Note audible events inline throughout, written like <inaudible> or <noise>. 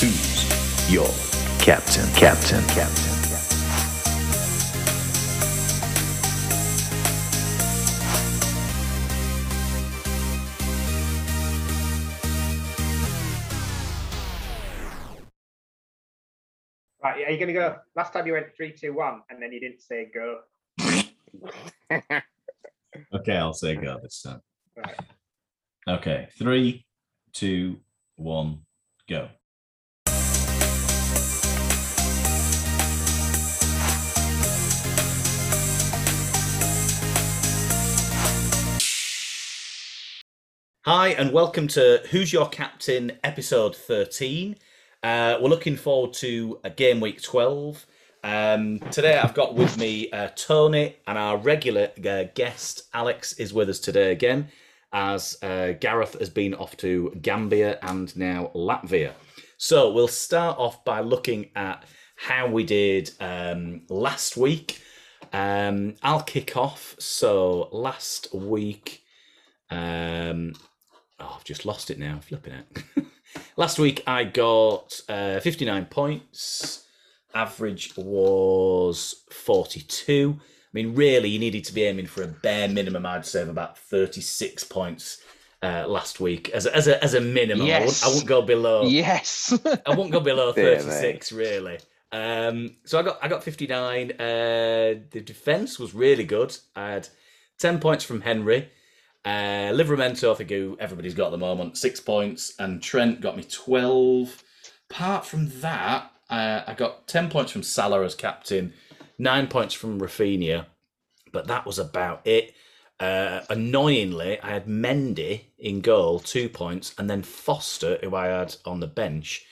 Who's your captain? Captain, captain. Right, are you going to go? Last time you went three, two, one, and then you didn't say go. <laughs> Okay, I'll say go this time. Right. Okay, three, two, one, go. Hi, and welcome to Who's Your Captain, episode 13. Uh, we're looking forward to a game week 12. Um, today I've got with me uh, Tony, and our regular uh, guest, Alex, is with us today again, as uh, Gareth has been off to Gambia and now Latvia. So we'll start off by looking at how we did um, last week. Um, I'll kick off. So last week, um, oh, I've just lost it now. Flipping it. <laughs> last week I got uh, 59 points. Average was 42. I mean, really, you needed to be aiming for a bare minimum, I'd say, of about 36 points uh, last week as a, as a, as a minimum. I, wouldn't, Yes. <laughs> I wouldn't go below. Yes. I won't go below 36 really. Um, so I got I got 59. Uh, the defense was really good. I had 10 points from Henry. Uh, Livramento, I think everybody's got at the moment, six points, and Trent got me 12. Apart from that, uh, I got 10 points from Salah as captain, nine points from Raphinha, but that was about it. Uh, annoyingly, I had Mendy in goal, two points, and then Foster, who I had on the bench,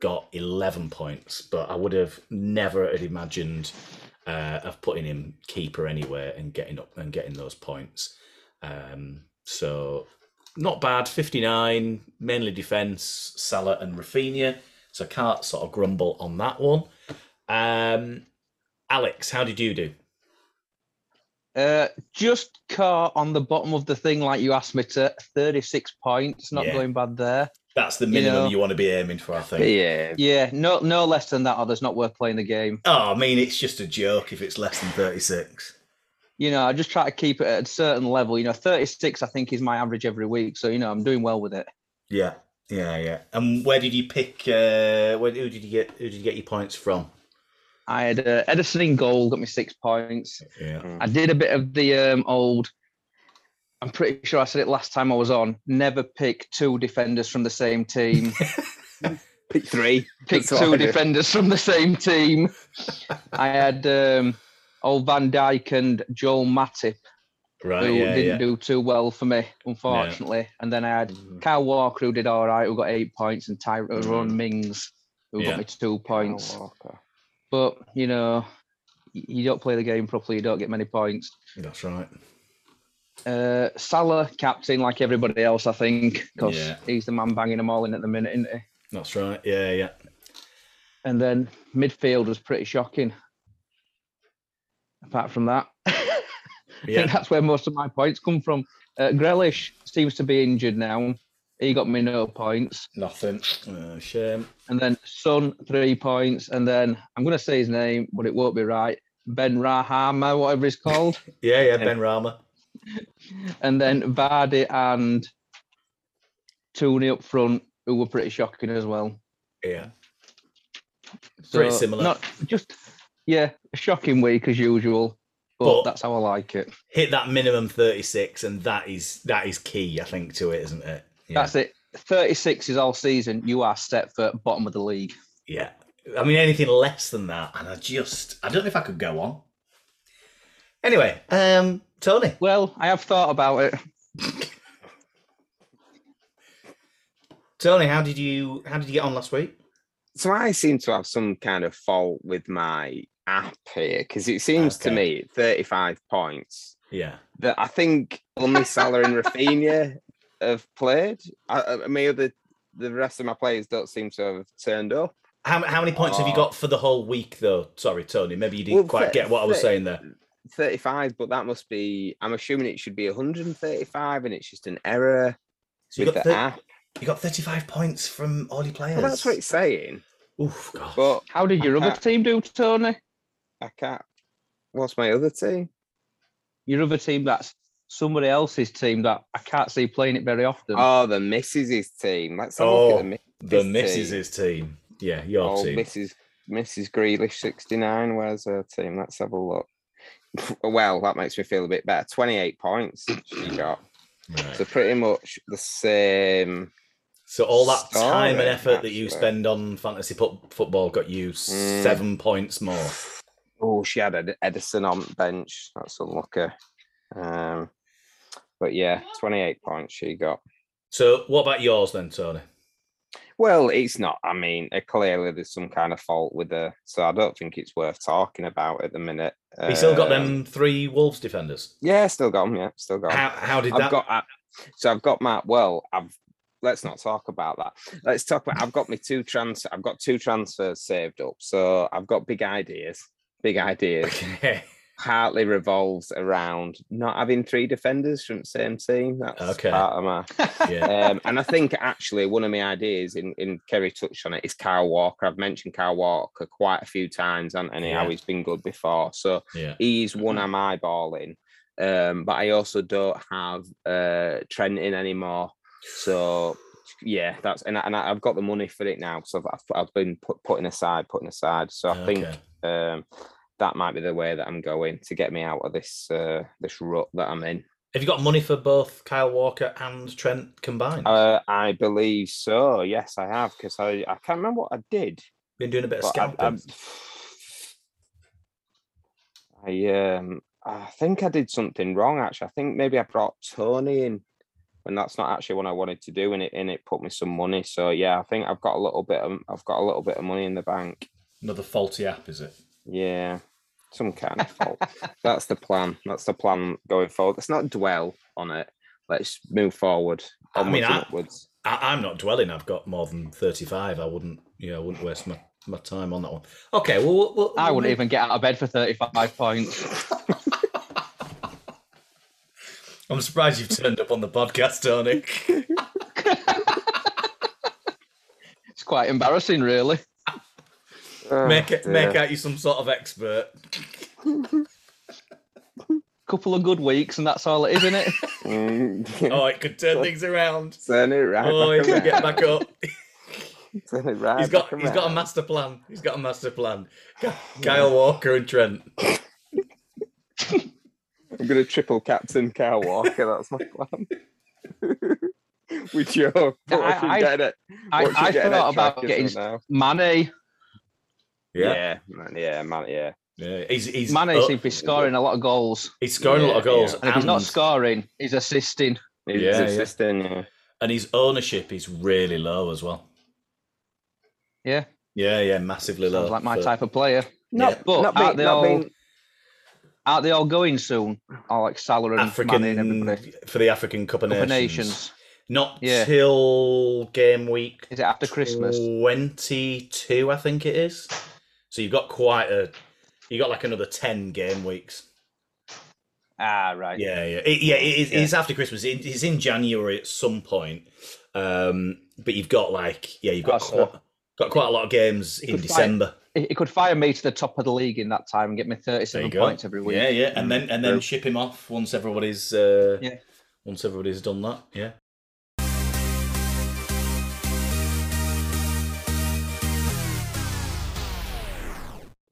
got 11 points. But I would have never had imagined uh, of putting him keeper anywhere and getting up and getting those points. Um, so not bad, 59, mainly defence, Salah and Raphinha. So I can't sort of grumble on that one. Um, Alex, how did you do? Uh, just caught on the bottom of the thing like you asked me to. 36 points. Not Yeah. going bad there. That's the minimum you, know- want to be aiming for, I think. Yeah. Yeah, no no less than that or there's not worth playing the game. Oh, I mean, it's just a joke if it's less than 36. You know, I just try to keep it at a certain level. You know, 36 I think is my average every week. So, you know, I'm doing well with it. Yeah, yeah, yeah. And where did you pick? Uh, where, who did you get? Who did you get your points from? I had uh, Ederson in goal, got me six points. Yeah, I did a bit of the um, old. I'm pretty sure I said it last time I was on. Never pick two defenders from the same team. <laughs> Pick three. pick That's two defenders from the same team. <laughs> I had um, old Van Dijk and Joel Matip, right. who yeah, didn't yeah. do too well for me, unfortunately. And then I had Mhm. Kyle Walker, who did all right, who got eight points, and Tyrone Mings, who Yeah. got me two points. But, you know, you don't play the game properly, you don't get many points. That's right. Uh, Salah, captain, like everybody else, I think, because Yeah. he's the man banging them all in at the minute, isn't he? That's right. Yeah, yeah. And then midfield was pretty shocking. Apart from that, <laughs> I Yeah. think that's where most of my points come from. Uh, Grealish seems to be injured now. He got me no points. Nothing. Uh, shame. And then Son, three points. And then I'm going to say his name, but it won't be right. Ben Rahama, whatever he's called. <laughs> Yeah, yeah. Ben <laughs> Rama. and then Vardy and Toney up front, who were pretty shocking as well. Yeah. Pretty similar. Not just, yeah, a shocking week as usual, but, But- that's how I like it. Hit that minimum 36, and that is that is key, I think, to it, isn't it? Yeah. That's it. 36 is all season. You are set for bottom of the league. Yeah. I mean, anything less than that, and I just, I don't know if I could go on. Anyway, um, Tony. Well, I have thought about it. <laughs> Tony, how did you, how did you get on last week? So I seem to have some kind of fault with my app here because it seems to me 35 points Yeah. that I think only Salah and Raphinha have played. I, I I mean, the the rest of my players don't seem to have turned up. How, how many points have you Oh. got for the whole week, though? Sorry, Tony. Maybe you didn't Well, quite thir- get what I was thir- saying there. 35, but that must be. I'm assuming it should be 135, and it's just an error So you with got the thir- app. You got 35 points from all your players. Well, that's what it's saying. Oof, God. But How did your other team do, Tony? I can't. What's my other team? Your other team that's somebody else's team that I can't see playing it very often. Oh, the Mrs.'s team. Let's have a Oh, look at the, the Misses misses' team. Yeah, your oh, team. Mrs. Mrs. Grealish, 69. Where's her team? Let's have a look. <laughs> Well, that makes me feel a bit better. 28 points she got. Right. So pretty much the same. So all that time and effort that you spend on fantasy pu- football got you Mm. seven points more. Oh, she had Ed- Ederson on bench. That's unlucky. Um, but yeah, 28 points she got. So what about yours then, Tony? Well, it's not. I mean, uh, clearly there's some kind of fault with her, so I don't think it's worth talking about at the minute. You still got Um, them three Wolves defenders. Yeah, still got them. Yeah, still got 'em. How, how did I've that? got. uh, so I've got Matt. Well, I've. Let's not talk about that. Let's talk about. I've got my two trans. I've got two transfers saved up. So I've got big ideas. Big ideas. Okay. <laughs> Partly revolves around not having three defenders from the same team. That's Okay. part of my. <laughs> Yeah. Um, and I think actually one of my ideas in, in Kerry touched on it is Kyle Walker. I've mentioned Kyle Walker quite a few times, and, and how he's been good before. So Yeah. he's one I'm eyeballing. Um, but I also don't have uh Trent in anymore. So yeah, that's and, I, and I've got the money for it now. So I've, I've been put, putting aside, putting aside. So I think um that might be the way that I'm going to get me out of this uh this rut that I'm in. Have you got money for both Kyle Walker and Trent combined? Uh, I believe so. Yes, I have because I I can't remember what I did. Been doing a bit of but I. I, <sighs> I um I think I did something wrong actually. I think maybe I brought Tony in and that's not actually what I wanted to do and it and it put me some money. So yeah, I think I've got a little bit of I've got a little bit of money in the bank. Another faulty app, is it? Yeah. Some kind of fault. <laughs> that's the plan. That's the plan going forward. Let's not dwell on it. Let's move forward. I mean, I, upwards. I, I'm not dwelling. I've got more than thirty-five. I wouldn't, you know, I wouldn't waste my, my time on that one. Okay, well, we'll, we'll I wouldn't move- even get out of bed for 35 points. <laughs> I'm surprised you've turned up on the podcast, Tony. <laughs> It's quite embarrassing, really. Oh, make it, make dear. out you some sort of expert. Couple of good weeks, and that's all it is, isn't it? Mm. <laughs> <laughs> Oh, it could turn things around. Turn it right. Oh, he back could get back up. <laughs> Turn it right He's got back he's got a master plan. He's got a master plan. Kyle Walker and Trent. I'm gonna triple captain Kyle Walker. That's my plan. With Joe, but I- I, should I- I, I thought about kicker getting now. Mane. Yeah, man, yeah, man, yeah. Yeah, he's he's Mane oh, seems to be scoring a lot of goals. he's scoring a lot of goals, yeah. And if he's not scoring, he's assisting. He's Yeah, yeah. assisting, yeah. and his ownership is really low as well. Yeah, Yeah, yeah, massively low. like my for- type of player. Not, But not, aren't being, they not all- being, Aren't they all going soon? Or like Salah and African Mane and everybody? for the African Cup of Cup of Nations. Nations. Not Yeah. till game week Is it after Christmas? twenty-two, I think it is. So you've got quite a, you got like another ten game weeks. Ah, right. Yeah, yeah, it, yeah. It is, Yeah. It's after Christmas. It, it's in January at some point. Um, but you've got like, yeah, you've got fair. quite, got quite a lot of games in December. He he could fire me to the top of the league in that time and get me 37 points every week. Yeah, yeah, and then and then True. ship him off once everybody's uh, Yeah. once everybody's done that. Yeah.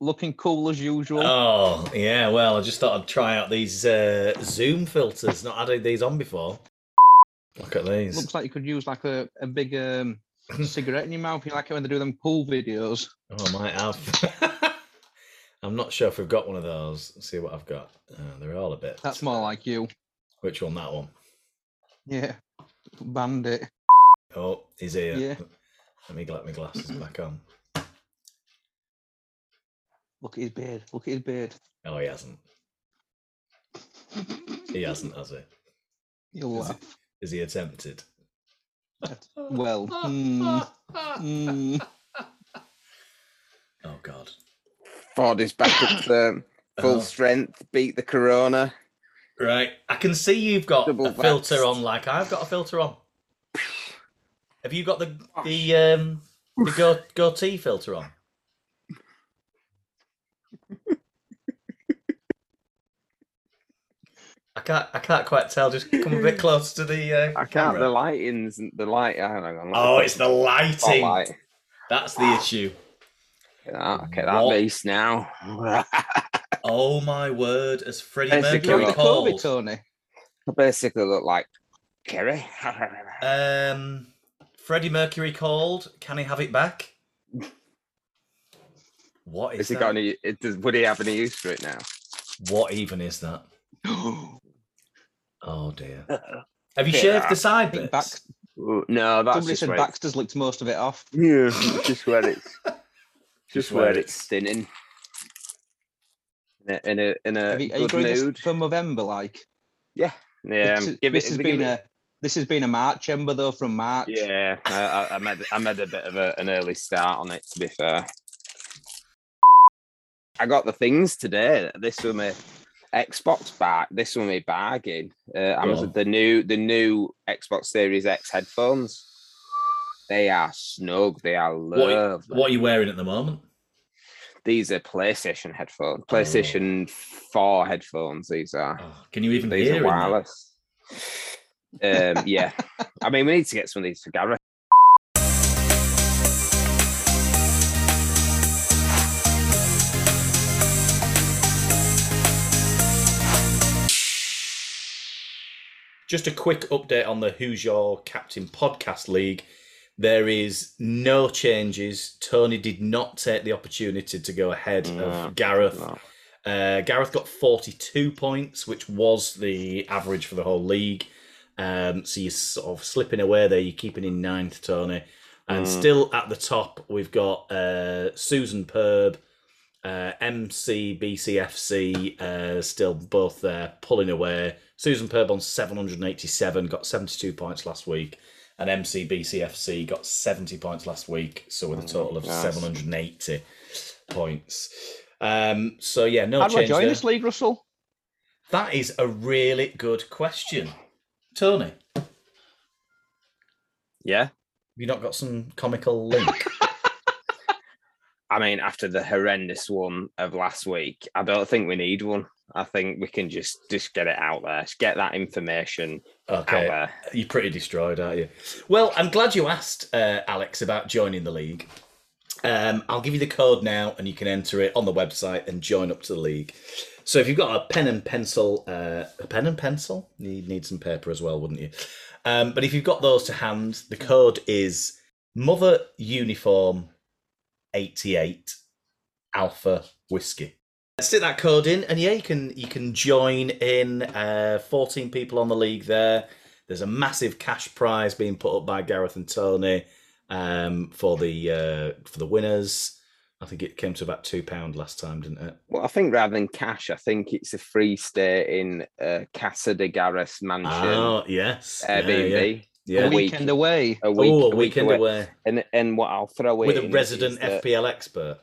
Looking cool as usual. Oh yeah. Well, I just thought I'd try out these uh, Zoom filters. Not had these on before. Look at these. Looks like you could use like a, a big um, <laughs> cigarette in your mouth. You like it when they do them pool videos. Oh, I might have. <laughs> I'm not sure if we've got one of those. Let's see what I've got. Uh, they're all a bit. That's more like you. Which one? That one. Yeah. Bandit. Oh, he's here. Yeah. Let me get my glasses back on. Look at his beard. Look at his beard. Oh, he hasn't. He hasn't, has he? You'll Is it- laugh. Is he attempted? Well, mm, mm. Oh God. Ford is back up to full Oh. strength, beat the Corona. Right. I can see you've got Double a filter on like I've got a filter on. <sighs> Have you got the the um the go goatee filter on? I can't I can't quite tell. Just come a bit <laughs> close to the. Uh, I can't. camera. The lighting's the light. I don't know. Oh, it's the lighting. light. That's the issue. Okay, that What? beast now. <laughs> Oh my word! As Freddie Basically, Mercury like- Kobe, called, Tony. I basically look like Kerry. <laughs> um, Freddie Mercury called. Can he have it back? What is Has he that? got any? it- Does, would he have any use for it now? What even is that? <gasps> <gasps> Oh dear. <laughs> Have you Yeah. shaved the side I think bits? Bax- Ooh, No, that's somebody just said where Baxter's licked most of it off. Yeah, just where it's <laughs> Just just where where it's thinning. In a in a, in a Have you, are you good mood. for November? Like, Yeah, yeah. this, um, is- give this it, has been it- a this has been a March ember though from March. Yeah, I, I, I made I made a bit of a, an early start on it. To be fair, I got the things today. This was my Xbox bag. This was my bargain. Uh, Amazon, on. the new the new Xbox Series X headphones. They are snug. They are What, are- lovely. what are you wearing at the moment? These are PlayStation Oh. headphones. PlayStation Four headphones. These are. Oh, can you even These hear are in wireless. Um, yeah, I mean, we need to get some of these for Gareth. Just a quick update on the Who's Your Captain podcast league. There is no changes. Tony did not take the opportunity to go ahead No, of Gareth. no. Uh, Gareth got 42 points, which was the average for the whole league. Um, so you're sort of slipping away there. You're keeping in ninth, Tony. And Mm. still at the top, we've got uh, Susan Perb, uh, MCBCFC, uh, still both there, pulling away. Susan Perb on 787, got 72 points last week. And MCBCFC got 70 points last week. So with a total of nice. 780 points. Um, so yeah, no How do I join there. this league, Russell? That is a really good question. Tony, Yeah? have Yeah, you not got some comical link? <laughs> I mean, after the horrendous one of last week, I don't think we need one. I think we can just just get it out there, just get that information Okay, out there. you're pretty destroyed, aren't you? Well, I'm glad you asked, uh, Alex, about joining the league. Um, I'll give you the code now, and you can enter it on the website and join up to the league. So if you've got a pen and pencil, uh, a pen and pencil, you'd need some paper as well, wouldn't you? Um, but if you've got those to hand, the code is Mother Uniform 88 Alpha Whiskey. Stick that code in, and yeah, you can you can join in. Uh, Fourteen people on the league there. There's a massive cash prize being put up by Gareth and Tony um, for the uh, for the winners. I think it came to about two pound last time, didn't it? Well, I think rather than cash, I think it's a free stay in uh, Casa de Gareth mansion, Oh yes, Yeah, Airbnb, Yeah, a yeah. a week- weekend away. a week, oh, a a week weekend away. away And and what I'll throw in. <laughs> with in a resident FPL expert.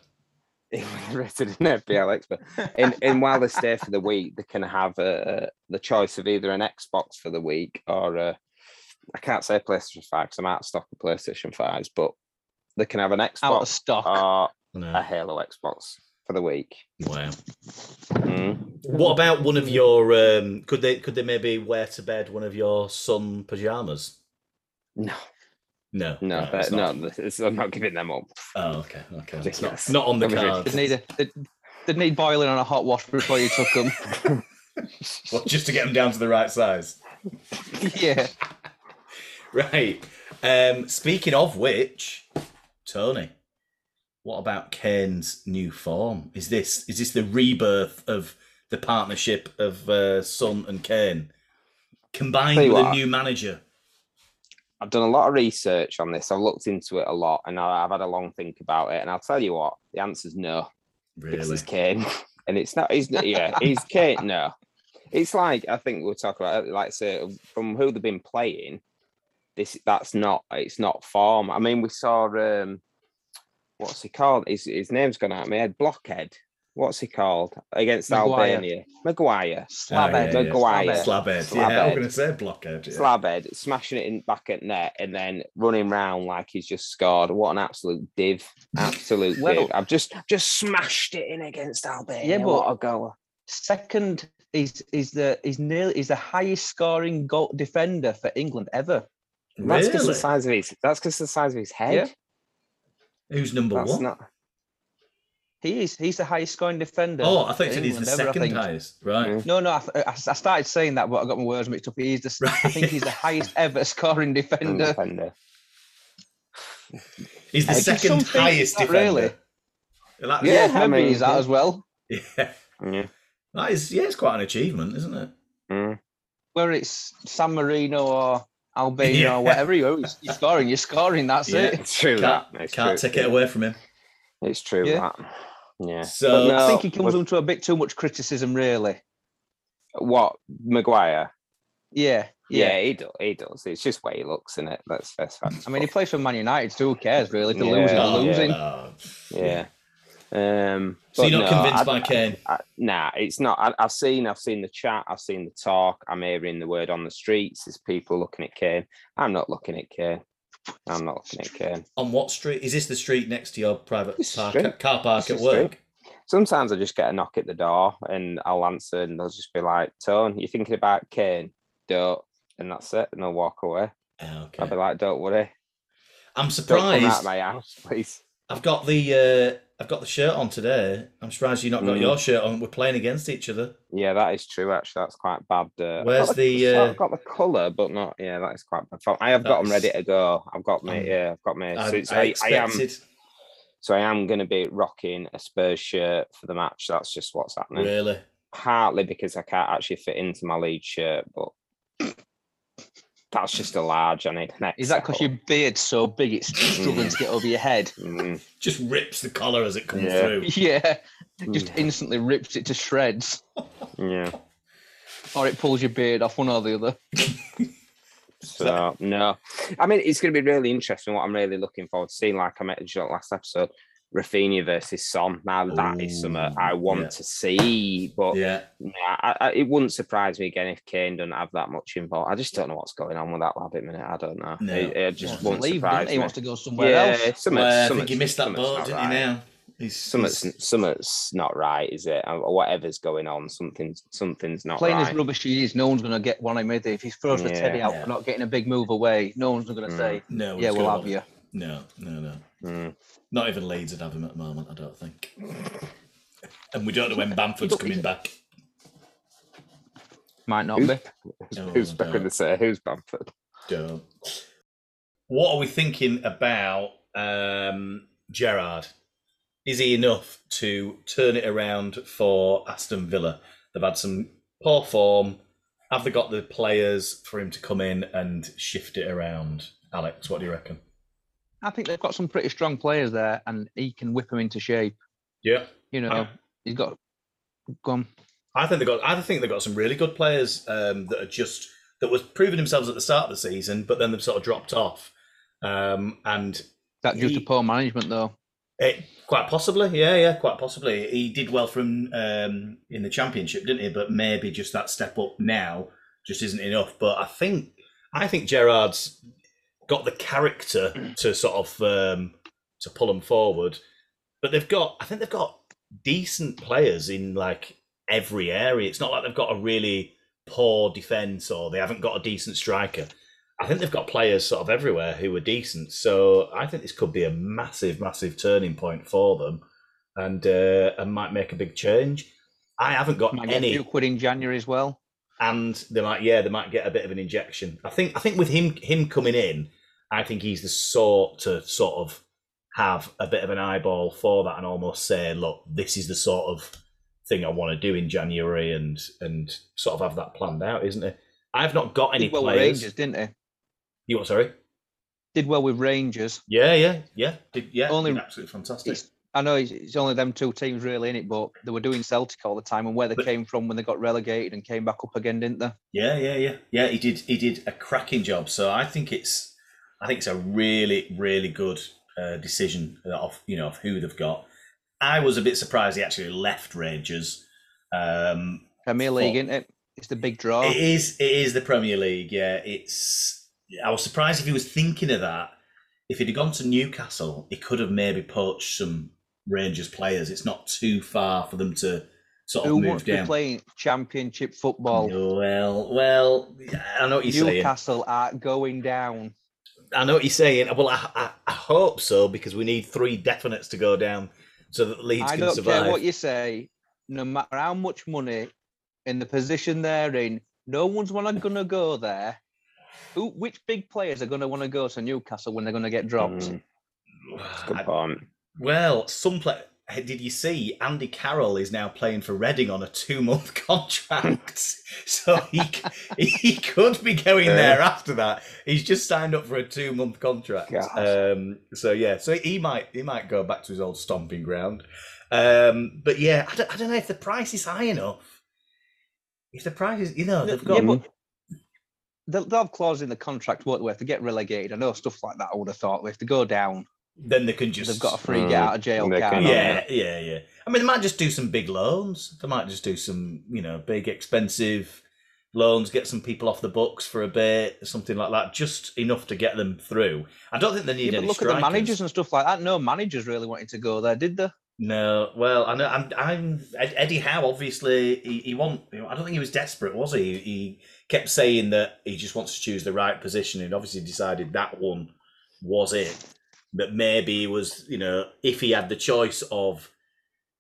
resident FPL expert. And and while they stay for the week, they can have uh, the choice of either an Xbox for the week or uh, I can't say PlayStation Five because I'm out of stock of PlayStation Fives, but they can have an Xbox Out of stock. or a Halo Xbox for the week. Wow. Mm. What about one of your? Um, could they could they maybe wear to bed one of your sun pajamas? No, No, no, no. this- I'm not giving them up. Oh, okay, okay. It's not, not on the Let me read card. They'd need, a, they'd need boiling on a hot wash before you took them. <laughs> Well, just to get them down to the right size. <laughs> yeah. <laughs> Right. Um, speaking of which, Tony, what about Kane's new form? Is this is this the rebirth of the partnership of uh, Son and Kane combined with a new manager? I've done a lot of research on this. I've looked into it a lot, and I've had a long think about it. And I'll tell you what, the answer's no. This Really? is Kane, <laughs> and it's not. He's not- yeah, he's Kane. No, it's like I think we'll talk about. it, Like say from who they've been playing. This that's not. It's not form. I mean, we saw. um What's he called? His his name's gone out of my head. Blockhead. What's he called against Maguire. Albania? Maguire. Slab Oh, head. yeah, yeah. Maguire. Slabhead. Slabhead. Yeah, I'm going to say blockhead. Yeah. Slabhead smashing it in back at net and then running round like he's just scored. What an absolute div! Absolute Well- div. I've just just smashed it in against Albania. Yeah, what but- a goal! Second is is the is nearly is the highest scoring goal defender for England ever. Really? That's because the size of his. That's because the size of his head. Who's number That's one? not. He is. He's the highest scoring defender. Oh, I thought you said he's the England ever, second highest. Right. No, no. I, I I started saying that, but I got my words mixed up. He's the. s- I think he's the highest ever <laughs> scoring defender. Defender. He's the It's second highest defender. really. That- Yeah, I maybe mean, he's that as well. yeah. Yeah. That is, yeah, it's quite an achievement, isn't it? Mm. Whether it's San Marino or Albania Yeah. or whatever, you you're scoring. You're scoring. That's Yeah. it. It's true. Can't, that. It's can't true. take it away from him. It's true. Yeah. That. Yeah. So- But I think he comes with- under a bit too much criticism, really. What Maguire? Yeah, Yeah, yeah. he does. He does. It's just way he looks in it. That's that's. I mean, he plays for Man United, so who cares, really? If they're Yeah. losing, Oh, yeah. losing. no. yeah. Um. So you're not no, convinced I- by Kane? I, nah, it's not. I, I've seen, I've seen the chat, I've seen the talk. I'm hearing the word on the streets. There's people looking at Kane. I'm not looking at Kane. I'm not looking at Kane. On what street? Is this the street next to your private park, car park at is street. work? Sometimes I just get a knock at the door and I'll answer, and they'll just be like, "Tone, you're thinking about Kane? Don't." And that's it, and they'll walk away. Ah, I'll be like, don't worry. I'm don't come out surprised. of my house, please." I've got the uh, I've got the shirt on today. I'm surprised you've not got Mm. your shirt on. We're playing against each other. Yeah, that is true. Actually, that's quite bad. Uh, I've Where's got the, uh, I've got the colour, but not. Yeah, that is quite bad. I have got them ready to go. I've got my. Um, yeah, I've got my. I, So I I, I am. So I am going to be rocking a Spurs shirt for the match. That's just what's happening. Really? Partly because I can't actually fit into my lead shirt, but that's just a large. I need an Is that because your beard's so big it's struggling to get over your head? <laughs> Mm, Just rips the collar as it comes Yeah. through. Yeah, just mm, instantly rips it to shreds, yeah. or it pulls your beard off one or the other. <laughs> So no, I mean it's going to be really interesting. What I'm really looking forward to seeing, like I mentioned last episode, Raphinha versus Son. Now that is something I want yeah. to see, but Yeah. Nah, I, I, it wouldn't surprise me again if Kane doesn't have that much involved. I just don't know what's going on with that lad at the minute. I don't know. No. It, it just Wants to won't leave, surprise didn't he? wants to go somewhere yeah, else. something's- Well, I think he missed that something's boat, didn't right. he? Now he's, Something's, he's- something's not right, is it? Uh, Whatever's going on, something's something's not Playing right. as rubbish he is, no one's going to get one him with it. If he's throws the Yeah. teddy out Yeah. for not getting a big move away, no one's going to Mm. say, no. "Yeah, we'll have be- you." No, no, no. Mm. Not even Leeds would have him at the moment. I don't think. And we don't know when Bamford's coming back. Might not Who's- be. No, Who's back in the say? Who's Bamford? Don't. What are we thinking about um, Gerrard? Is he enough to turn it around for Aston Villa? They've had some poor form. Have they got the players for him to come in and shift it around? Alex, what do you reckon? I think they've got some pretty strong players there, and he can whip them into shape. Yeah, You know, Uh, he's got. Gone. I think they got. I think they've got some really good players um, that are just that was proving themselves at the start of the season, but then they've sort of dropped off. Um, and That due He- to poor management, though. It, quite possibly, yeah, yeah, quite possibly. He did well from um, in the championship, didn't he? But maybe just that step up now just isn't enough. But I think I think Gerrard's got the character <clears throat> to sort of um, to pull them forward. But they've got, I think they've got decent players in like every area. It's not like they've got a really poor defense or they haven't got a decent striker. I think they've got players sort of everywhere who are decent. So I think this could be a massive, massive turning point for them, and uh, and might make a big change. I haven't got Might get a any, few quid in January as well. And they might, yeah, they might get a bit of an injection. I think, I think with him, him coming in, I think he's the sort to sort of have a bit of an eyeball for that and almost say, look, this is the sort of thing I want to do in January, and and sort of have that planned out, isn't it? I've not got any Did well with players. Rangers, didn't he? You what? Sorry. Did well with Rangers. Yeah, yeah, yeah, did, yeah. Only- absolutely fantastic. It's, I know it's, only them two teams really in it, but they were doing Celtic all the time, and where they But- came from when they got relegated and came back up again, didn't they? Yeah, yeah, yeah, yeah. He did. He did a cracking job. So I think it's, I think it's a really, really good uh, decision of you know of who they've got. I was a bit surprised he actually left Rangers. Um, Premier League, isn't it? It's the big draw. It is. It is the Premier League. Yeah, it's. I was surprised if he was thinking of that. If he'd have gone to Newcastle, he could have maybe poached some Rangers players. It's not too far for them to sort of Who move wants to be down. playing Championship football? Well, well, I know what you're saying. Newcastle are going down. I know what you're saying. Well, I, I, I hope so because we need three definites to go down so that Leeds I can don't care what you say. No matter how much money in the position they're in, no one's wanna gonna go there. Who, which big players are gonna want to go to Newcastle when they're gonna get dropped? Mm, <sighs> good I- point. Well, some play. Did you see Andy Carroll is now playing for Reading on a two-month <laughs> contract, so he he could be going Yeah. there after that. He's just signed up for a two-month contract. Um, so yeah, so he might he might go back to his old stomping ground. Um, but yeah, I don't, I don't know if the price is high enough. If the price is, you know, they've got Yeah, but they'll, they'll have clauses in the contract, won't they? If they get relegated, I know stuff like that. I would have thought if they go down, then they can just they've got a free Mm, get out of jail card. can- yeah, they? yeah, yeah. I mean, they might just do some big loans. They might just do some, you know, big expensive loans, get some people off the books for a bit, something like that, just enough to get them through. I don't think they need Yeah, but any look at the managers and stuff like that. No managers really wanted to go there, did they? No, well, I know. I'm. I'm Eddie Howe. Obviously, he, he want. you know, I don't think he was desperate, was he? He kept saying that he just wants to choose the right position, and obviously decided that one was it. But maybe he was, you know, if he had the choice of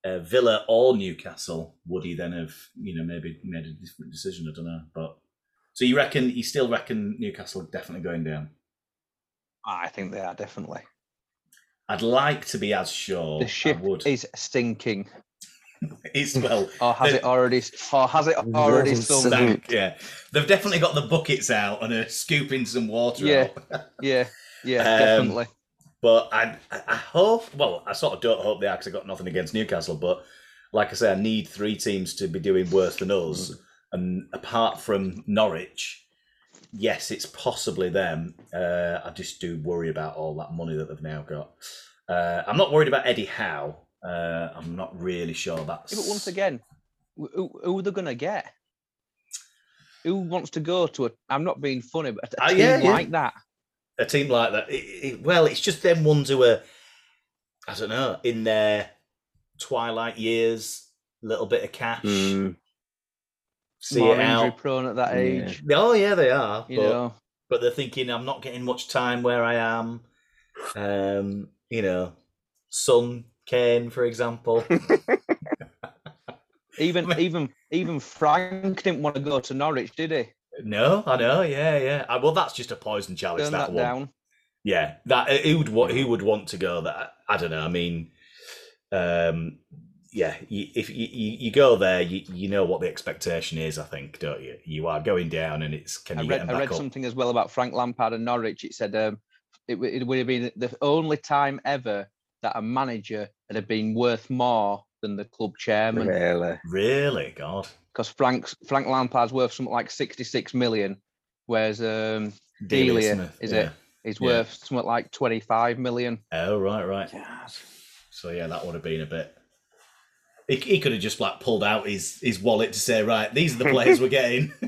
uh, Villa or Newcastle, would he then have, you know, maybe made a different decision? I don't know. But so you reckon? You still reckon Newcastle definitely going down? I think they are definitely. I'd like to be as sure. The ship I would. is stinking, <laughs> It's well. <laughs> or has it already? Or has it already sunk? yeah. They've definitely got the buckets out and are scooping some water Yeah. out. <laughs> Yeah, yeah, Um, definitely. But I, I I hope, well, I sort of don't hope they are because I've got nothing against Newcastle. But like I say, I need three teams to be doing worse than us. And apart from Norwich, yes, it's possibly them. Uh, I just do worry about all that money that they've now got. Uh, I'm not worried about Eddie Howe. Uh, I'm not really sure that's. Yeah, but once again, who, who are they going to get? Who wants to go to a? I'm not being funny, but a Ah, team yeah, yeah. like that. A team like that. It, it, well, it's just them ones who are, I don't know, in their twilight years, little bit of cash, Mm, see more it injury out. prone at that Yeah. age. Oh yeah, they are. You but, know, but they're thinking I'm not getting much time where I am. Um, you know, Son Kane, for example. <laughs> even <laughs> even even Frank didn't want to go to Norwich, did he? No, I know. Yeah, yeah. Uh, well, that's just a poison chalice. Turn that, that one. down. Yeah, that who would wa- who would want to go there? I don't know. I mean, um, yeah, you, if you, you, you go there, you, you know what the expectation is. I think, don't you? You are going down, and it's can I you read, get I them read up? something as well about Frank Lampard and Norwich. It said um, it, it would have been the only time ever that a manager had have been worth more than the club chairman. really? Really, God, Because Frank's Frank Lampard's worth something like 66 million, whereas um, Delia Delia, Smith, is yeah. it? He's Yeah. worth something like 25 million. Oh, right, right. So yeah, that would have been a bit. He, he could have just like pulled out his, his wallet to say, right, these are the players we're getting. <laughs>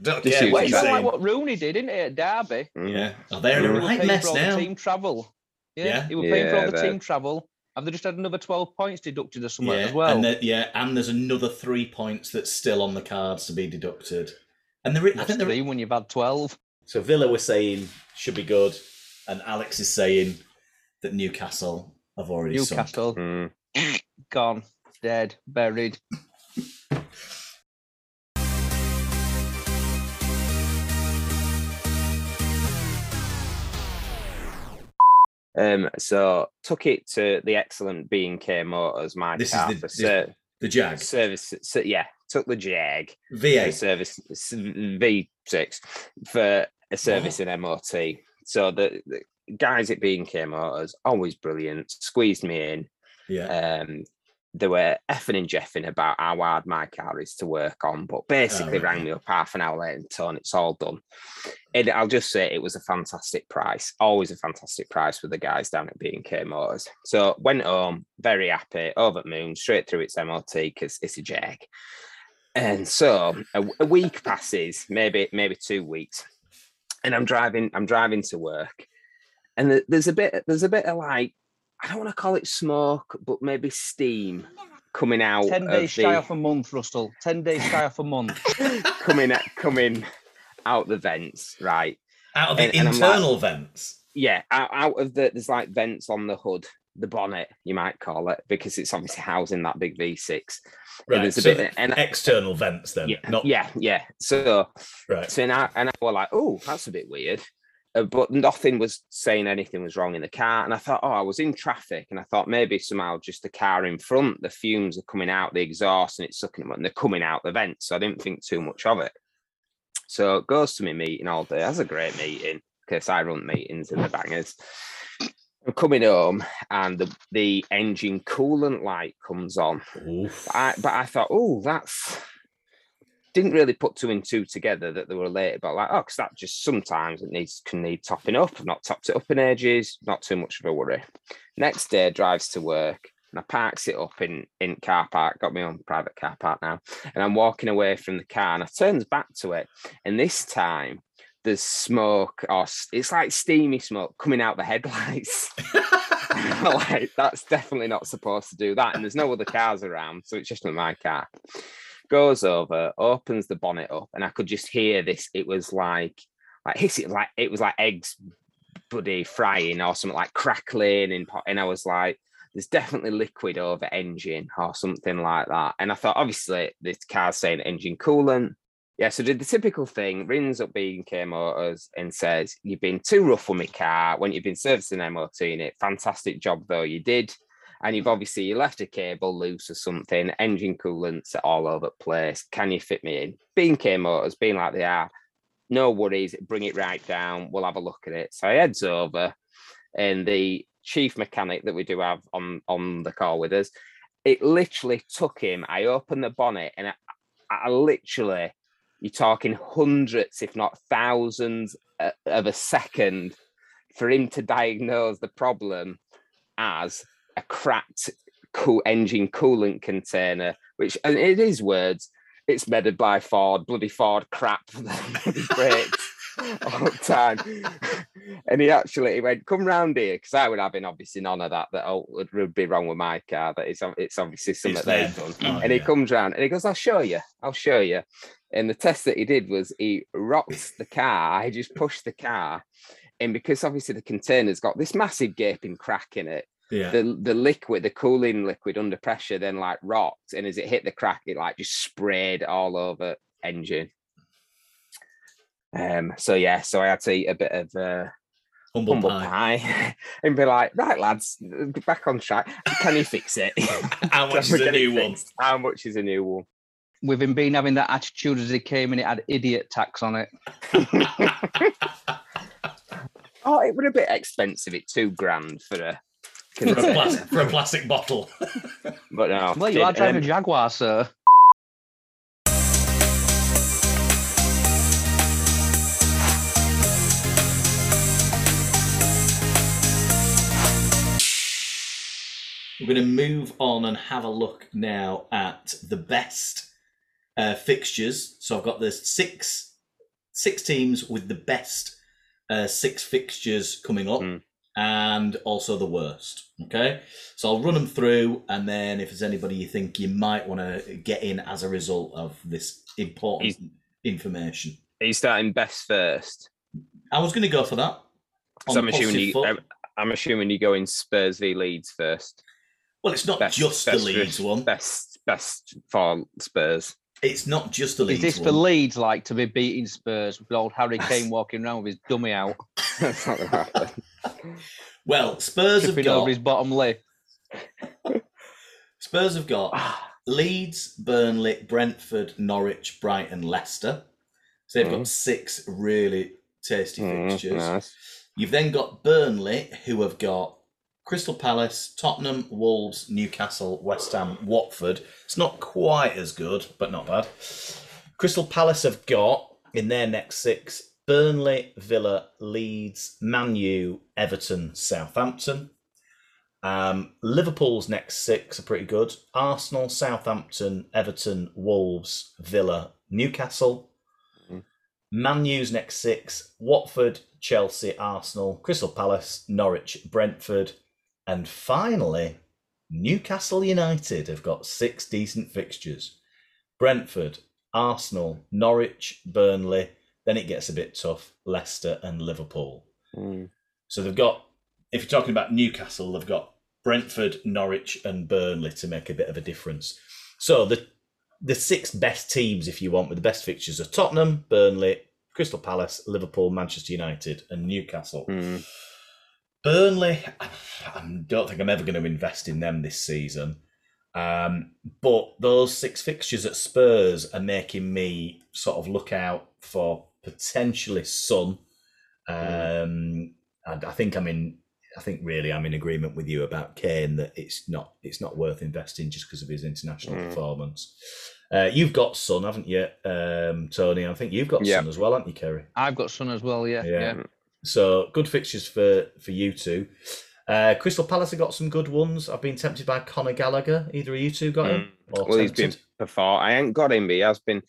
Don't Just care what you're it it's not saying. like what Rooney did, didn't he, at Derby? Yeah, oh, they're in a right mess now. team travel. Yeah, Yeah. he was paying for all Yeah, the but- team travel. Have they just had another 12 points deducted or something yeah, as well? and the, yeah, and there's another three points that's still on the cards to be deducted. And the, re- I think the, three when you've had 12? So Villa were saying should be good, and Alex is saying that Newcastle have already sunk. Newcastle, Mm. gone, dead, buried. Um, so took it to the excellent B and K Motors, my This is car the- for this- The Jag service. So, yeah, took the Jag for V8. service V6 for a service in MOT. So the, the guys at B and K Motors always brilliant. Squeezed me in. Yeah, Um, they were effing and jeffing about how hard my car is to work on, but basically Oh, rang me up half an hour later and told it's all done. And I'll just say it was a fantastic price, always a fantastic price with the guys down at B&K Motors. So went home, very happy, over the moon, straight through its MOT because it's a jag. And so a, a week passes, maybe maybe two weeks, and I'm driving. I'm driving to work, and there's a bit. There's a bit of like I don't want to call it smoke, but maybe steam coming out. 10 of days shy the- off a month, Russell. 10 days shy off a month. <laughs> coming at, coming out the vents, right? Out of the And- and like- internal vents. Yeah, out, out of the there's like vents on the hood, the bonnet, you might call it, because it's obviously housing that big V6. And Right. there's a so bit, and external vents then. yeah, Not yeah, yeah. So right. So now, and I was like, oh, that's a bit weird. Uh, but nothing was saying anything was wrong in the car. And I thought, oh, I was in traffic. And I thought maybe somehow just the car in front, the fumes are coming out the exhaust and it's sucking them and they're coming out the vent. So I didn't think too much of it. So it goes to my meeting all day. That's a great meeting because I run meetings in the bangers. I'm coming home and the, the engine coolant light comes on. But I, but I thought, oh, that's didn't really put two and two together that they were related. But like, oh, because that just sometimes it needs can need topping up. I've not topped it up in ages. Not too much of a worry. Next day, drives to work and I parks it up in in car park. Got my own private car park now, and I'm walking away from the car and I turns back to it, and this time. There's smoke, or it's like steamy smoke coming out the headlights. <laughs> <laughs> like that's definitely not supposed to do that. And there's no other cars around, so it's just not my car. Goes over, opens the bonnet up, and I could just hear this. It was like like hissing, like it was like eggs buddy frying or something like crackling and. And I was like, there's definitely liquid over engine or something like that. And I thought, obviously, this car's saying engine coolant. Yeah, so did the typical thing, rings up B&K Motors and says, you've been too rough with my car when you've been servicing MOT in it. Fantastic job though you did. And you've obviously left a cable loose or something, engine coolants are all over the place. Can you fit me in? B&K Motors, being like they are, no worries, bring it right down. We'll have a look at it. So heads over and the chief mechanic that we do have on, on the call with us, it literally took him. I opened the bonnet and I, I literally you're talking hundreds, if not thousands uh, of a second for him to diagnose the problem as a cracked cool engine coolant container, which and it is words. It's made by Ford, bloody Ford crap <laughs> brakes all the time. <laughs> And he actually he went, come round here, because I would have been obviously none of that that oh, would, would be wrong with my car. That it's, it's obviously something they've done. Oh, and he comes round and he goes, I'll show you, I'll show you. And the test that he did was he rocked the car, he just pushed the car. And because obviously the container's got this massive gaping crack in it, Yeah. the the liquid, the cooling liquid under pressure then like rocked. And as it hit the crack, it like just sprayed all over engine. Um, so yeah, so I had to eat a bit of uh Humble, humble pie. pie <laughs> and be like, right lads, get back on track. Can you fix it? <laughs> How much is a get it new one? How much is a new one? With him being having that attitude as he came in, it had idiot tax on it. <laughs> Oh, it would a bit expensive. It two grand for a For a, plastic, <laughs> for a plastic bottle. <laughs> but no. Well, you are driving um, a Jaguar, sir. We're going to move on and have a look now at the best uh, fixtures. So I've got the six six teams with the best uh, six fixtures coming up, Mm. And also the worst. Okay, so I'll run them through, and then if there's anybody you think you might want to get in as a result of this important information, Are you starting best first? I was going to go for that. So I'm assuming you. I'm, I'm assuming you go in Spurs v Leeds first. well, it's not best- just the best Leeds for- one. Best best for Spurs. It's not just the Is this one. for Leeds like to be beating Spurs with old Harry <laughs> Kane walking around with his dummy out, <laughs> That's not gonna happen. Well, Spurs have tripping over got his bottom lip? <laughs> Spurs have got Leeds, Burnley, Brentford, Norwich, Brighton, Leicester. So they've Mm. got six really tasty Mm, fixtures. nice. You've then got Burnley, who have got Crystal Palace, Tottenham, Wolves, Newcastle, West Ham, Watford. It's not quite as good, but not bad. Crystal Palace have got in their next six Burnley, Villa, Leeds, Man U, Everton, Southampton. Um, Liverpool's next six are pretty good. Arsenal, Southampton, Everton, Wolves, Villa, Newcastle. Mhm. Man U's next six: Watford, Chelsea, Arsenal, Crystal Palace, Norwich, Brentford, and finally, Newcastle United have got six decent fixtures: Brentford, Arsenal, Norwich, Burnley. Then it gets a bit tough: Leicester and Liverpool. Mm. So they've got, if you're talking about Newcastle, they've got Brentford, Norwich, and Burnley to make a bit of a difference. So the the six best teams, if you want, with the best fixtures are Tottenham, Burnley, Crystal Palace, Liverpool, Manchester United, and Newcastle. Mm. Burnley, I don't think I'm ever going to invest in them this season. Um, but those six fixtures at Spurs are making me sort of look out for potentially Son. Um, and I think I'm in. I think really I'm in agreement with you about Kane that it's not it's not worth investing just because of his international Mm. performance. Uh, you've got Son, haven't you, um, Tony? I think you've got Yeah. Son as well, haven't you, Kerry? I've got Son as well. Yeah, Yeah. yeah. So good fixtures for for you two. Uh, Crystal Palace have got some good ones. I've been tempted by Conor Gallagher. Either of you two got him? Or Well, he's been tempted? perform. I ain't got him, but he has been.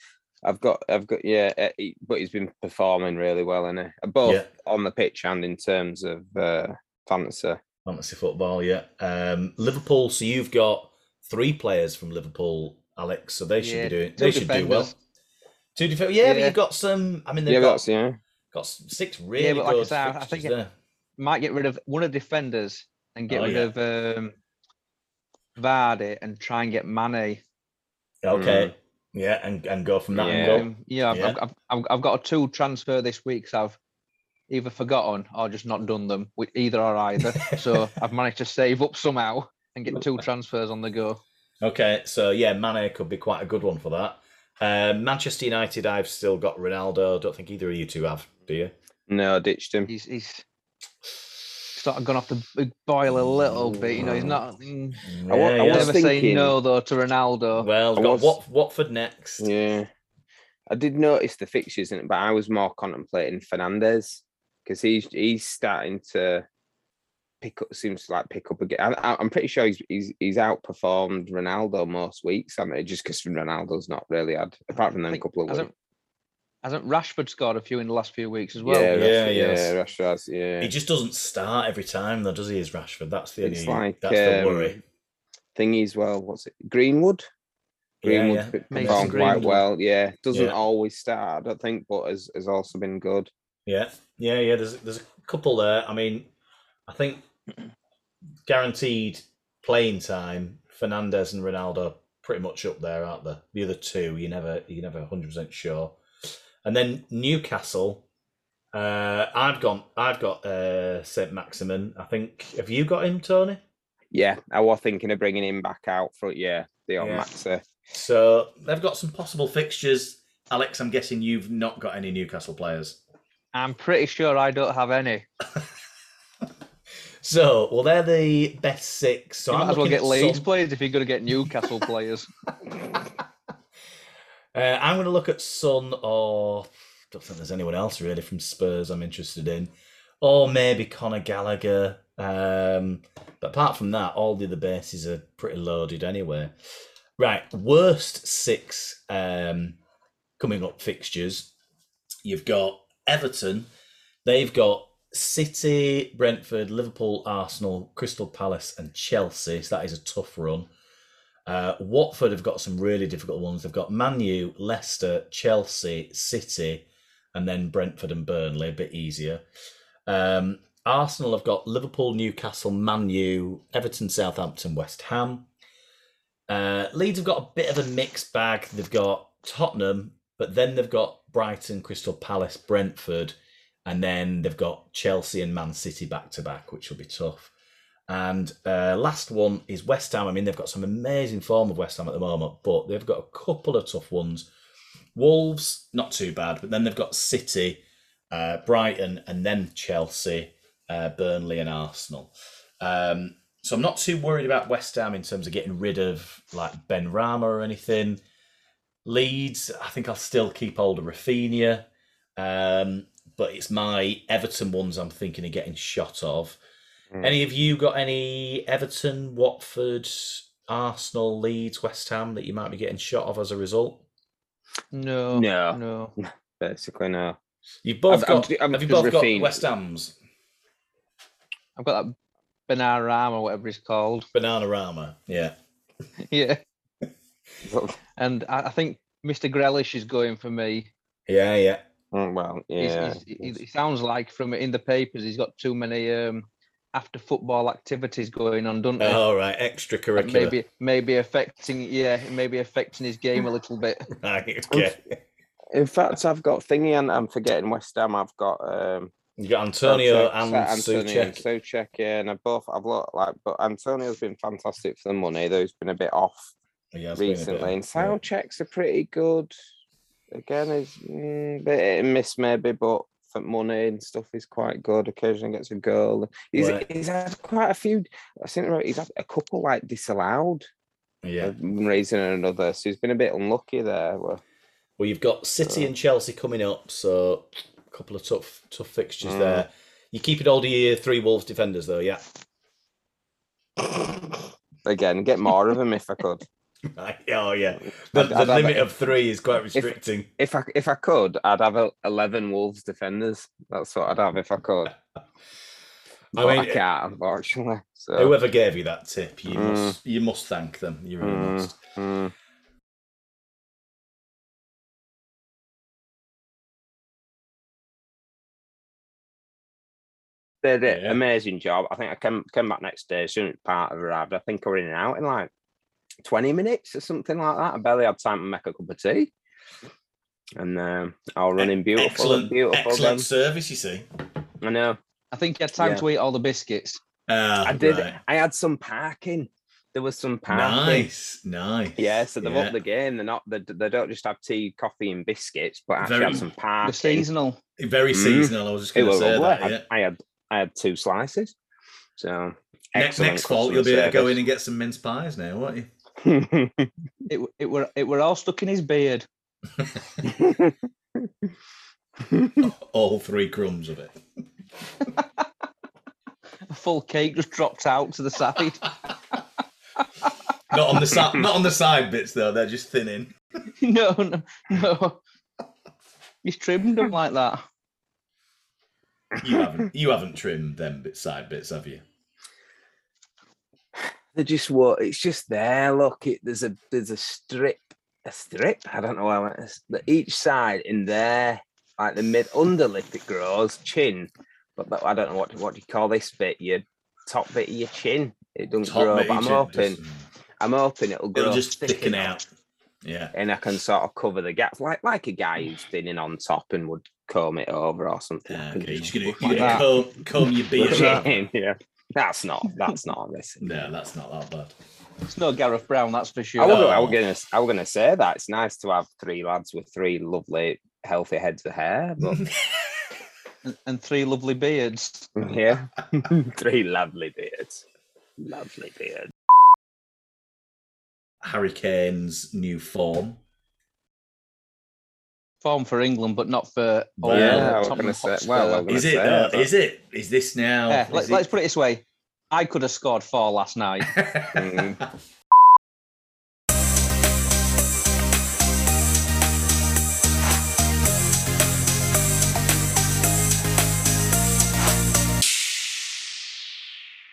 I've got, I've got, yeah, uh, he, but he's been performing really well, is Both Yeah. on the pitch and in terms of uh, fantasy. fantasy football. Yeah. Um, Liverpool. So you've got three players from Liverpool, Alex. So they should Yeah, be doing. two They should do well. defenders. Two defenders. Yeah, but you've got some. I mean, they've Yeah, got that's yeah. got six really yeah, but like I good say, I- I think it- there. Might get rid of one of the defenders and get Oh, rid yeah. of um, Vardy and try and get Mane. Okay. Yeah, and, and go from that Yeah. angle. Yeah, I've, Yeah. I've, I've, I've, I've got a two transfer this week, so I've either forgotten or just not done them, with either or either. <laughs> so I've managed to save up somehow and get two transfers on the go. Okay, so yeah, Mane could be quite a good one for that. Um, Manchester United, I've still got Ronaldo. Don't think either of you two have, do you? No, I ditched him. He's he's sort of gone off the boil a little bit. You know, he's not. mm, I wa- I yeah. was never say no though to Ronaldo. Well, we've I got was- Wat- Watford next. Yeah, I did notice the fixtures in it, but I was more contemplating Fernandes because he's he's starting to pick up. Seems to like pick up again. I, I- I'm pretty sure he's he's he's outperformed Ronaldo most weeks, haven't he? Just because Ronaldo's not really had apart from them think- couple of weeks. Hasn't, hasn't Rashford scored a few in the last few weeks as well? yeah, Yeah, Rashford, yes. yeah, Rashford's, yeah. He just doesn't start every time, though, does he? Is Rashford? That's the It's only. like that's the um, worry. thingy as well. What's it? Greenwood. Greenwood yeah. p- Mason performed quite well. Yeah, doesn't Yeah. always start, I don't think, but has has also been good. Yeah, yeah, yeah. There's there's a couple there. I mean, I think guaranteed playing time. Fernandes and Ronaldo pretty much up there, aren't they? The other two, you never you never hundred percent sure. And then Newcastle. Uh, I've gone. I've got uh, Saint Maximin. I think. Have you got him, Tony? Yeah, I was thinking of bringing him back out for yeah, the old Yeah. Maxi. So they've got some possible fixtures. Alex, I'm guessing you've not got any Newcastle players. I'm pretty sure I don't have any. <laughs> So, well, they're the best six. So you I'm might as well looking get Leeds some- players if you're going to get Newcastle players. <laughs> Uh, I'm going to look at Son or don't think there's anyone else really from Spurs I'm interested in, or maybe Conor Gallagher. Um, but apart from that, all the other bases are pretty loaded anyway. Right, worst six um, coming up fixtures. You've got Everton. They've got City, Brentford, Liverpool, Arsenal, Crystal Palace, and Chelsea. So that is a tough run. Uh, Watford have got some really difficult ones. They've got Man U, Leicester, Chelsea, City, and then Brentford and Burnley, a bit easier. Um, Arsenal have got Liverpool, Newcastle, Man U, Everton, Southampton, West Ham. Uh, Leeds have got a bit of a mixed bag. They've got Tottenham, but then they've got Brighton, Crystal Palace, Brentford, and then they've got Chelsea and Man City back to back, which will be tough. And uh, last one is West Ham. I mean, they've got some amazing form of West Ham at the moment, but they've got a couple of tough ones. Wolves, not too bad, but then they've got City, uh, Brighton, and then Chelsea, uh, Burnley, and Arsenal. Um, so I'm not too worried about West Ham in terms of getting rid of like Benrahma or anything. Leeds, I think I'll still keep hold of Raphinha, um, but it's my Everton ones I'm thinking of getting shot of. Mm. Any of you got any Everton, Watford, Arsenal, Leeds, West Ham that you might be getting shot of as a result? No, No. no. <laughs> Basically, no. You've both I'm- I'm- got. I'm have you just both got Raphinha. West Ham's I've got that Banana or whatever it's called. Banana Rama? Yeah. <laughs> Yeah, and I, I think Mr. Grealish is going for me. Yeah, yeah. Mm, Well, He's- yeah. he's- he, he sounds like from in the papers he's got too many um, after football activities going on, don't he? All right, extracurricular. maybe maybe affecting yeah maybe affecting his game a little bit. <laughs> Right, okay. In fact, I've got thingy, and I'm forgetting West Ham. I've got um, You got Antonio Souček- and Antonio and Suchek. Souček, yeah, and I both I've looked like, but Antonio's been fantastic for the money. Though he's been a bit off Yeah, it's been a bit recently, and of- yeah. Souček's are pretty good. Again, is mm, bit hit and miss maybe, but for money and stuff, he's quite good. Occasionally gets a goal. He's Right. he's had quite a few. I think he's had a couple like disallowed. Yeah. of one reason or another. So he's been a bit unlucky there. Well, you've got City Uh. and Chelsea coming up, so a couple of tough, tough fixtures Mm. there. You keep it all to your three Wolves defenders, though, yeah. again, get more of them if I could. <laughs> Oh, yeah. The, I'd- the I'd limit it- of three is quite restricting. If I if I could, I'd have eleven Wolves defenders. That's what I'd have if I could. <laughs> I But I, can't, unfortunately. So Whoever gave you that tip, you Mm. must you must thank them. You really Mm. must. mm. they did an Yeah. amazing job. I think I came came back next day as soon as part of arrived. I think I were in and out in like twenty minutes or something like that. I barely had time to make a cup of tea. And um, all running beautiful, Excellent, beautiful. excellent Then. service, you see. I know. I think you had time Yeah. to eat all the biscuits. Ah, I did. right. I had some parking. There was some parking. Nice, nice. Yeah, so they've Yeah. upped the game. They're not. They, they don't just have tea, coffee, and biscuits, but actually Very- have some The parking. seasonal. Very Mm. seasonal. I was just going to say lovely. that. Yeah. I, I had. I had two slices. So Next, excellent next fall, you'll be able to go in and get some mince pies now, won't you? Service. <laughs> It it were it were all stuck in his beard. <laughs> All three crumbs of it. <laughs> A full cake just dropped out to the side. Not on the side. not on the side bits though. They're just thinning. no, no, no. He's trimmed them like that. You haven't. You haven't trimmed them bit side bits, have you? They're just what it's just there. Look, it there's a there's a strip, a strip. I don't know how it's the each side in there, like the mid underlip it grows, chin. But that, I don't know what what do you call this bit? Your top bit of your chin. It doesn't Top grow, but I'm hoping just- I'm hoping it'll grow. It'll just thicken out. Yeah. and I can sort of cover the gaps, like like a guy who's thinning on top and would comb it over or something. Okay, you're just gonna, you're my gonna comb, comb your <laughs> beard. yeah, that's not <laughs> that's not a risk. No, that's not that bad. It's no Gareth Brown, that's for sure. I was, I was gonna I was gonna say that it's nice to have three lads with three lovely healthy heads of hair, but <laughs> And, and three lovely beards. yeah, <laughs> three lovely beards, lovely beards. Harry Kane's new form. Form for England, but not for all Yeah, the I was Tottenham say- Hotspur. well, Is gonna it? say though? that. Is it? Is this now? Yeah, let, is let's put it this way. I could have scored four last night. <laughs> Mm.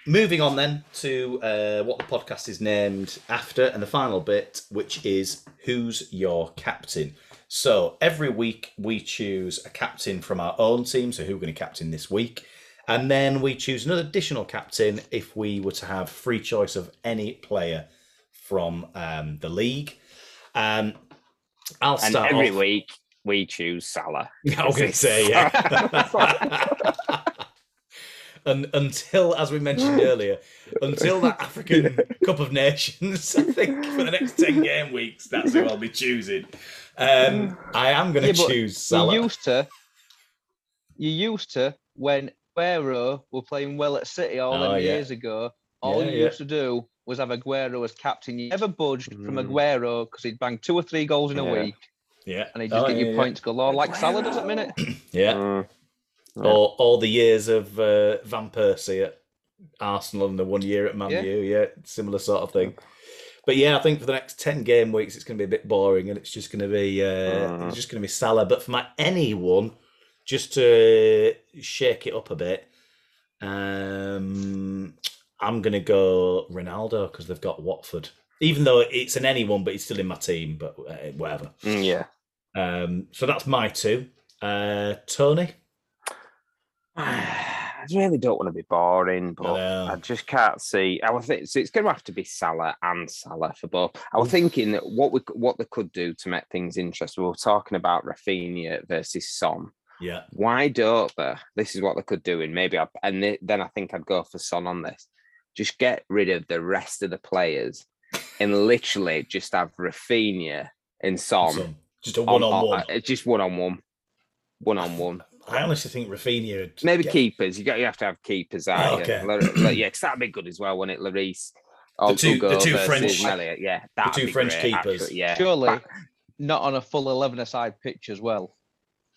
Moving on then to uh, what the podcast is named after, and the final bit, which is who's your captain. So every week we choose a captain from our own team. So who we're going to captain this week, and then we choose another additional captain if we were to have free choice of any player from um, the league. Um, I'll And start every off- week we choose Salah. <laughs> I was going to say, yeah. <laughs> <laughs> and until, as we mentioned earlier, until that African Cup of Nations, I think for the next 10 game weeks, that's who I'll be choosing. Um, I am going to but choose Salah. You used to. You used to when Aguero were playing well at City all Oh, them yeah. years ago, all Yeah, you yeah. used to do was have Aguero as captain. You never budged from Mm. Aguero because he'd bang two or three goals in a week Yeah. and he'd just Oh, get yeah, you yeah. points galore, like Salah does at the minute. <clears throat> Yeah. Mm. Yeah. Or all the years of uh, Van Persie at Arsenal and the one year at Man Yeah. U. Yeah, similar sort of thing. But yeah, I think for the next ten game weeks, it's going to be a bit boring, and it's just going to be uh, Mm. it's just going to be Salah. But for my anyone, just to shake it up a bit, um, I'm going to go Ronaldo because they've got Watford. Even though it's an anyone, but he's still in my team. But uh, whatever. Mm, yeah. Um, so that's my two. Uh, Tony. <sighs> <sighs> <sighs> I really don't want to be boring, but know. I just can't see. I was think so it's going to have to be Salah and Salah for both. I was thinking that what we what they could do to make things interesting. We were talking about Raphinha versus Son. Yeah. Why don't they? This is what they could do, and maybe I and th- then I think I'd go for Son on this. Just get rid of the rest of the players and literally just have Raphinha and Son. Just a one on one. uh, just one on one, one on one. I honestly think Raphinha. would Maybe get- keepers. You got you have to have keepers. aye, Oh, yeah. okay. Lar- Lar- yeah, because that'd be good as well, wouldn't it, Lloris? The two- the two French- Elliott, Yeah, that'd two French great, keepers. actually, Yeah, Surely But- not on a full eleven-a-side pitch as well.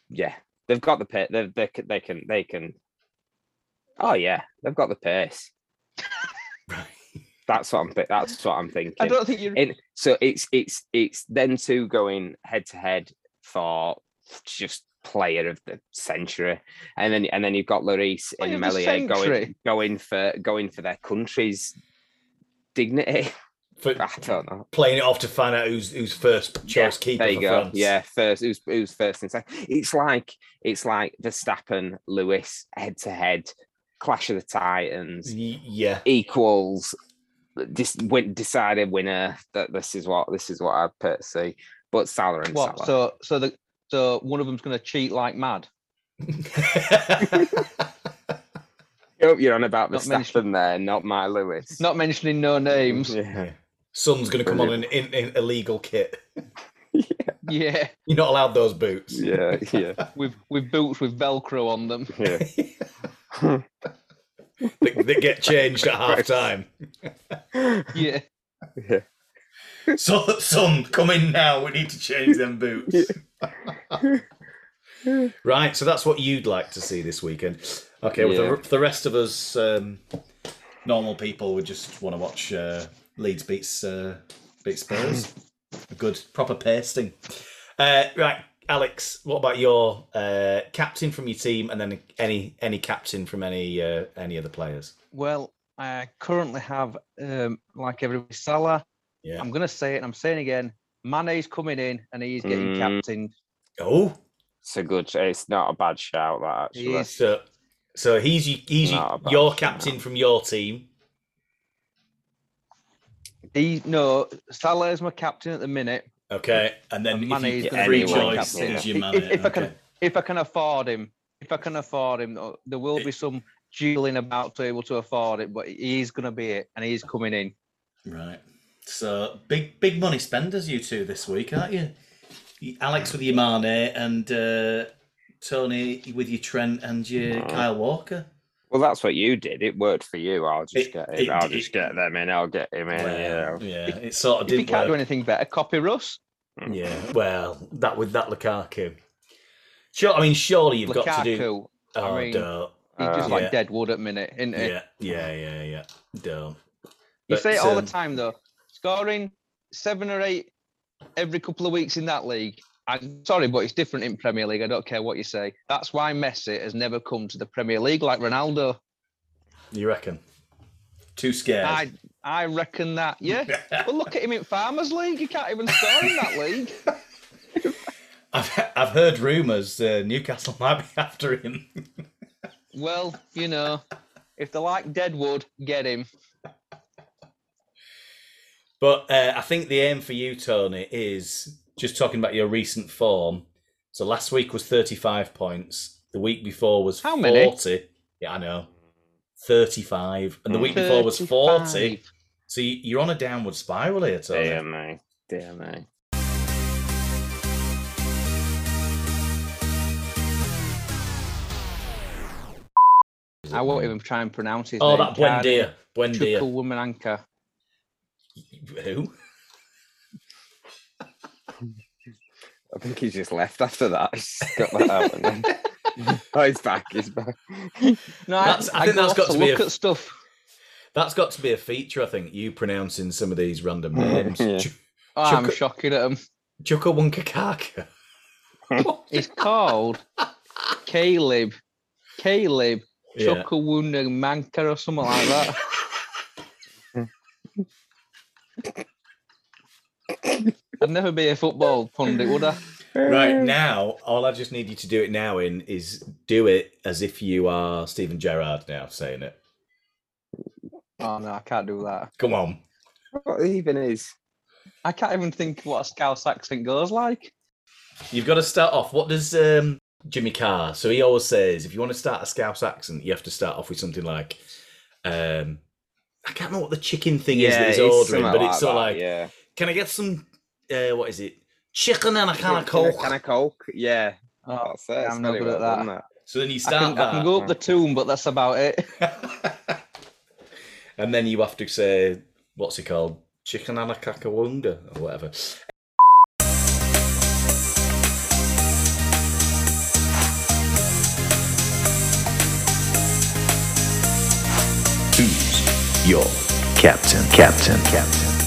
yeah, they've got the pace. They, they, can- they can. They can. Oh yeah, they've got the pace. right. <laughs> That's what I'm. thi- That's what I'm thinking. I don't think you so it's it's it's then two going head to head for just player of the century, and then and then you've got Lloris Player and of Meslier going going for going for their country's dignity. for <laughs> I don't know. playing it off to find out who's who's first choice keeper there you for go. France. Yeah, first who's who's first and second. It's like it's like Verstappen, Lewis head to head, clash of the titans Y- yeah. equals just win decided winner. That this is what this is what I'd put see. But Salah and what Salah. so so the so uh, one of them's gonna cheat like mad. <laughs> Hope you're on about Not Verstappen there, not my Lewis. Not mentioning no names. Yeah. Son's going to come on in, in, in illegal kit. <laughs> Yeah, You're not allowed those boots. Yeah, yeah, with with boots with Velcro on them. yeah. <laughs> that, that get changed at half time. Yeah. yeah. So, son, come in now. We need to change them boots. Right. So that's what you'd like to see this weekend. Okay. Well, the, the rest of us, um, normal people, would just want to watch uh, Leeds beats uh, beat Spurs. A good proper pasting. Uh, right, Alex. What about your uh, captain from your team, and then any any captain from any uh, any other players? Well, I currently have um like everybody Salah. Yeah. I'm gonna say it and I'm saying again, Mane's coming in and he's getting Mm. captained. Oh, It's a good. It's not a bad shout. That actually. is. so so he's he's Not a y- your shout. captain from your team. He no Salah is my captain at the minute. Okay, and then And if you get free choice, captain, is yeah. your If- man. if I can- If I can afford him, if I can afford him, uh, there will be some dueling about to able to afford it, but he's gonna be it and he's coming in. Right. So big big money spenders you two this week, aren't you? You- Alex with your Mane and uh, Tony with your Trent and your Oh. Kyle Walker. Well, that's what you did. It worked for you. I'll just It- get it- I'll it- just get them in. I'll get him in. yeah. Well, yeah, it sort of If you can't do anything better, copy Russ. Yeah, well, that with that Lukaku. Sure, I mean, surely you've got to do. Lukaku, Oh, I mean, don't. he's Uh, just yeah. like Deadwood at minute, isn't he? Yeah, yeah, yeah, yeah. Don't. You But, say it all um, the time though. Scoring seven or eight every couple of weeks in that league. I'm sorry, but it's different in Premier League. I don't care what you say. That's why Messi has never come to the Premier League like Ronaldo. You reckon? Too scared. I I reckon that. Yeah. <laughs> well, look at him in Farmers League. He can't even score in that league. <laughs> I've I've heard rumours uh, Newcastle might be <laughs> after him. Well, you know, if they like Deadwood, get him. But uh, I think the aim for you, Tony, is just talking about your recent form. So last week was 35 points. The week before was How many? 40. Yeah, I know. 35. And the week before was 40. So you- you're on a downward spiral here, Tony. Dear me. Dear me. I won't even try and pronounce his Oh, name. that Buendia. Buendia. Chukwuemeka. Who? <laughs> I think he's just left after that. <laughs> He's got that out. And then... <laughs> oh, he's back. He's back. No, That's- I think go that's off got to be look a- at stuff. That's got to be a feature, I think. You pronouncing some of these random names. Yeah. Ch- Oh, I'm shocking at him. Chukwuemeka. He's called Caleb. Caleb Yeah. Chukwuemeka or something like that. I'd never be a football pundit, would I? Right now, all I just need you to do it now in is do it as if you are Steven Gerrard now saying it. Oh no, I can't do that. Come on. What even is? I can't even think what a Scouse accent goes like. You've got to start off. What does um, Jimmy Carr? So he always says, if you want to start a Scouse accent, you have to start off with something like, um, I can't remember what the chicken thing is that he's ordering, something but it's sort of like, yeah. can I get some? Uh, what is it? Chicken and a can of coke. Can I coke? Yeah. Oh, That's it. I'm no very good at well that. So then you I start can, I can go up the tomb, but that's about it. <laughs> and then you have to say, what's it called? Chicken and a kakawunga or whatever. Your captain? Captain. Captain.